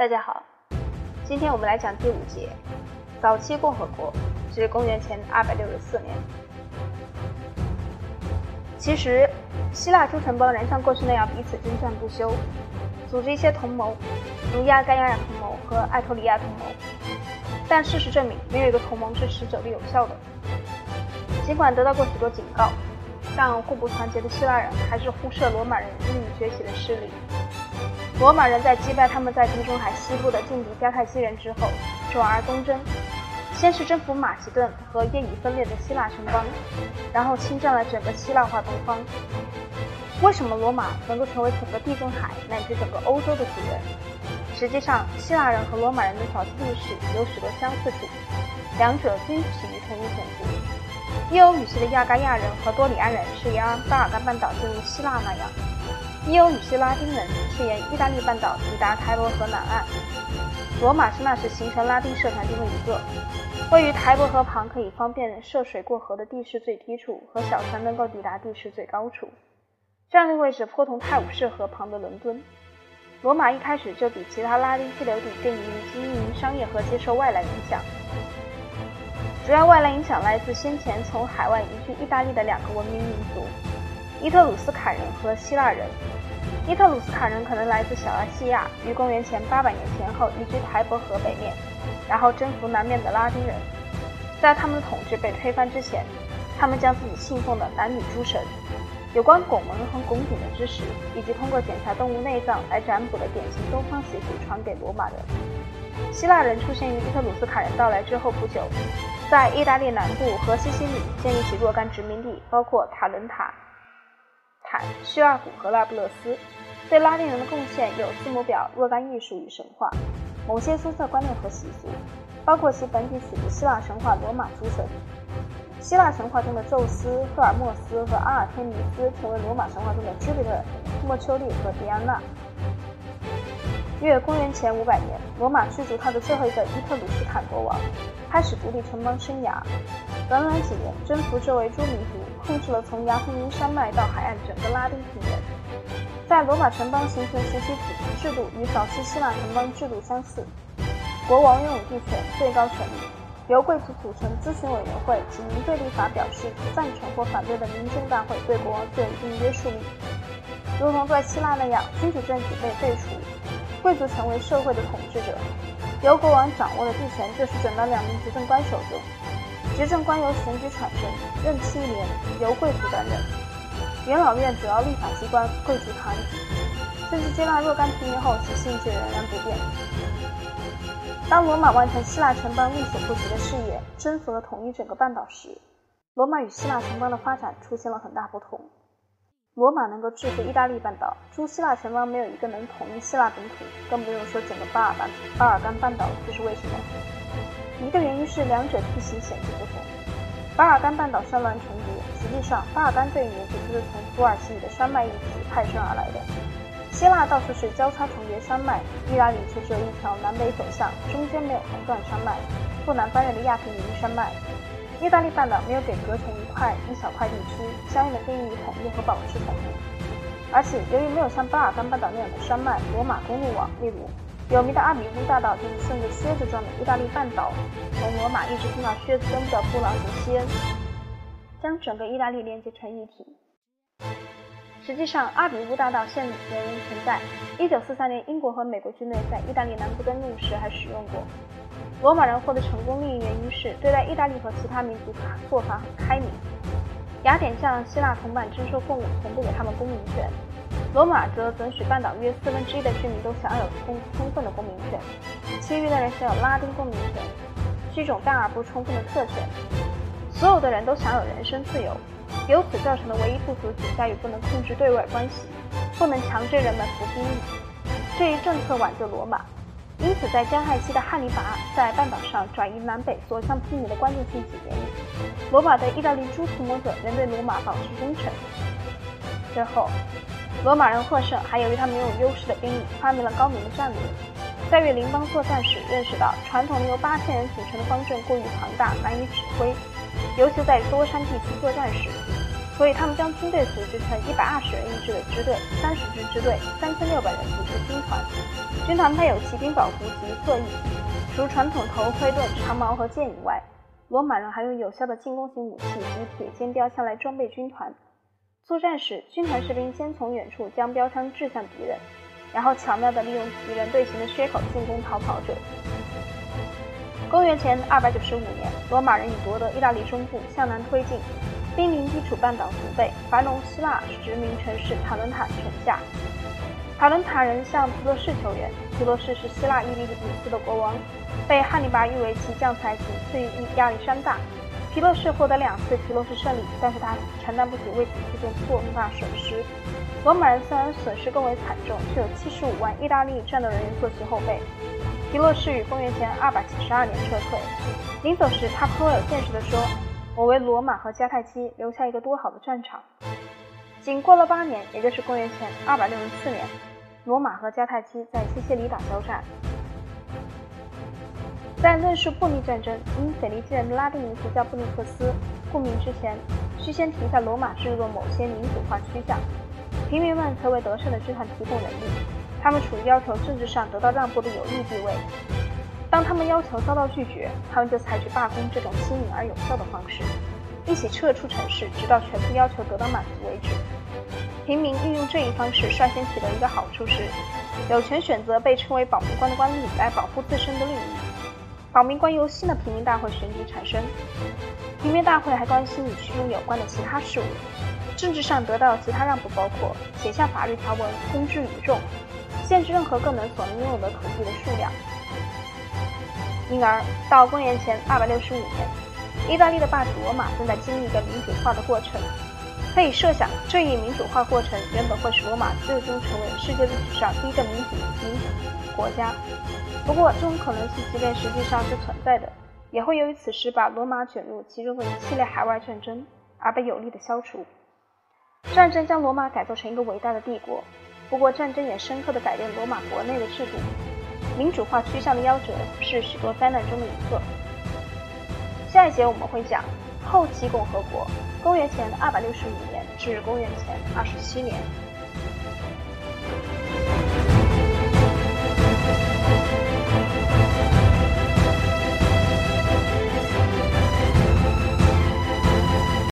大家好，今天我们来讲第五节，早期共和国，至公元前二百六十四年。其实，希腊诸城邦仍像过去那样彼此征战不休，组织一些同盟，如亚该亚同盟和埃托利亚同盟。但事实证明，没有一个同盟是持久的有效的。尽管得到过许多警告，但互不团结的希腊人还是忽视了罗马人日益崛起的势力。罗马人在击败他们在地中海西部的劲敌迦太基人之后，转而东征，先是征服马其顿和业已分裂的希腊城邦，然后侵占了整个希腊化东方。为什么罗马能够成为整个地中海乃至整个欧洲的主人？实际上，希腊人和罗马人的早期历史有许多相似处，两者均起于同一种族。伊欧语系的亚该亚人和多里安人是沿巴尔干半岛进入希腊那样。伊欧语系拉丁人是沿意大利半岛抵达台伯河南岸。罗马是那时形成拉丁社团中的一个，位于台伯河旁，可以方便涉水过河的地势最低处和小船能够抵达地势最高处。战略位置颇同泰晤士河旁的伦敦。罗马一开始就比其他拉丁居留地更易于经营商业和接受外来影响。主要外来影响来自先前从海外移居意大利的两个文明民族。伊特鲁斯卡人和希腊人。伊特鲁斯卡人可能来自小亚细亚，于公元前800年前后移居台伯河北面，然后征服南面的拉丁人。在他们的统治被推翻之前，他们将自己信奉的男女诸神、有关拱门和拱顶的知识，以及通过检查动物内脏来占卜的典型东方习俗传给罗马人。希腊人出现于伊特鲁斯卡人到来之后不久，在意大利南部和西西里建立起若干殖民地，包括塔伦塔。坦、叙尔古和拉布勒斯对拉丁人的贡献有字母表、若干艺术与神话，某些肤色观念和习俗，包括其本体取自希腊神话罗马诸神。希腊神话中的宙斯、赫尔墨斯和阿尔忒弥斯成为罗马神话中的朱庇特、莫丘利和狄安娜。约公元前500年，罗马驱逐他的最后一个伊特鲁斯坦国王，开始独立城邦生涯。短短几年，征服周围诸民族。控制了从亚平宁山脉到海岸整个拉丁平原。在罗马城邦形成时期，制度与早期希腊城邦制度相似。国王拥有地权、最高权力，由贵族组成咨询委员会，及民对立法表示赞成或反对的民众大会对国王具有一定约束力。如同在希腊那样，君主政体被废除，贵族成为社会的统治者，由国王掌握的地权就是整个两名执政官手中。执政官由选举产生，任期一年，由贵族担任。元老院主要立法机关，贵族参与。政治接纳若干平民后，其性质仍然不变。当罗马完成希腊城邦力所不及的事业，征服了统一整个半岛时，罗马与希腊城邦的发展出现了很大不同。罗马能够制服意大利半岛，诸希腊城邦没有一个能统一希腊本土，更不用说整个巴尔干巴尔干半岛了。这是为什么？一个原因是两者地形显著不同。巴尔干半岛山峦重叠，实际上巴尔干这一名字就是从土耳其语的山脉一词派生而来的。希腊到处是交叉重叠山脉，意大利却只有一条南北走向，中间没有横断山脉，不难翻越的亚平宁山脉。意大利半岛没有被隔成一块一小块地区，相应的便于统一和保持统一。而且由于没有像巴尔干半岛那样的山脉，罗马公路网，例如。有名的阿比乌大道就是顺着靴子状的意大利半岛，从罗马一直通到靴子根部的布朗泽西恩，将整个意大利连接成一体。实际上，阿比乌大道现仍然存在。1943年，英国和美国军队在意大利南部登陆时还使用过。罗马人获得成功，另一原因是对待意大利和其他民族做法很开明。雅典向希腊同伴征收贡物，从不给他们公民权。罗马则准许半岛约四分之一的居民都享有充充分的公民权，其余的人享有拉丁公民权，是一种大而不充分的特权。所有的人都享有人身自由，由此造成的唯一不足仅在于不能控制对外关系，不能强制人们服兵役。这一政策挽救罗马，因此在迦太基的汉尼拔在半岛上转移南北所向披靡的关键性几年里，罗马的意大利诸同盟者仍对罗马保持忠诚。最后。罗马人获胜，还由于他们拥有优势的兵力，发明了高明的战略。在与邻邦作战时，认识到传统由八千人组成的方阵过于庞大，难以指挥，尤其在多山地区作战时。所以他们将军队组织成一百二十人一支的支队，三十支支队，三千六百人组成军团。军团配有骑兵保护及侧翼，除传统头盔盾、长矛和剑以外，罗马人还用有效的进攻型武器及铁尖标枪来装备军团。作战时，军团士兵先从远处将标枪掷向敌人，然后巧妙地利用敌人队形的缺口进攻逃跑者。公元前295年，罗马人已夺得意大利中部，向南推进，兵临基础半岛腹背，繁荣希腊殖民城市塔伦塔城下。卡伦塔人向皮洛士求援，皮洛士是希腊伊利比斯的国王，被汉尼拔誉为其将才仅次于亚历山大。皮洛士获得两次皮洛士胜利，但是他承担不起为此出现重大损失。罗马人虽然损失更为惨重，却有七十五万意大利战斗人员做其后备。皮洛士于公元前二百七十二年撤退，临走时他颇有见识地说：“我为罗马和迦太基留下一个多好的战场。”仅过了八年，也就是公元前二百六十四年，罗马和迦太基在西西里岛交战。在论述布匿战争，因腓尼基人的拉丁名字叫布尼克斯，顾名之前，需先提一下罗马置入某些民主化趋向，平民们曾为得胜的军团提供人力，他们处于要求政治上得到让步的有利地位。当他们要求遭到拒绝，他们就采取罢工这种新颖而有效的方式，一起撤出城市，直到全部要求得到满足为止。平民运用这一方式，率先取得一个好处是，有权选择被称为保民官的官吏来保护自身的利益。保民官由新的平民大会选举产生，平民大会还关心与其中有关的其他事务，政治上得到其他让步包括写下法律条文公之于众，限制任何个人所能拥有的土地的数量。因而，到公元前265年，意大利的霸主罗马正在经历一个民主化的过程。可以设想，这一民主化过程原本会使罗马最终成为世界历史上第一个民主民主国家。不过，这种可能性即便实际上是存在的，也会由于此时把罗马卷入其中的一系列海外战争而被有力的消除。战争将罗马改造成一个伟大的帝国，不过战争也深刻地改变罗马国内的制度。民主化趋向的夭折是许多灾难中的一个。下一节我们会讲后期共和国，公元前二百六十五年至公元前二十七年。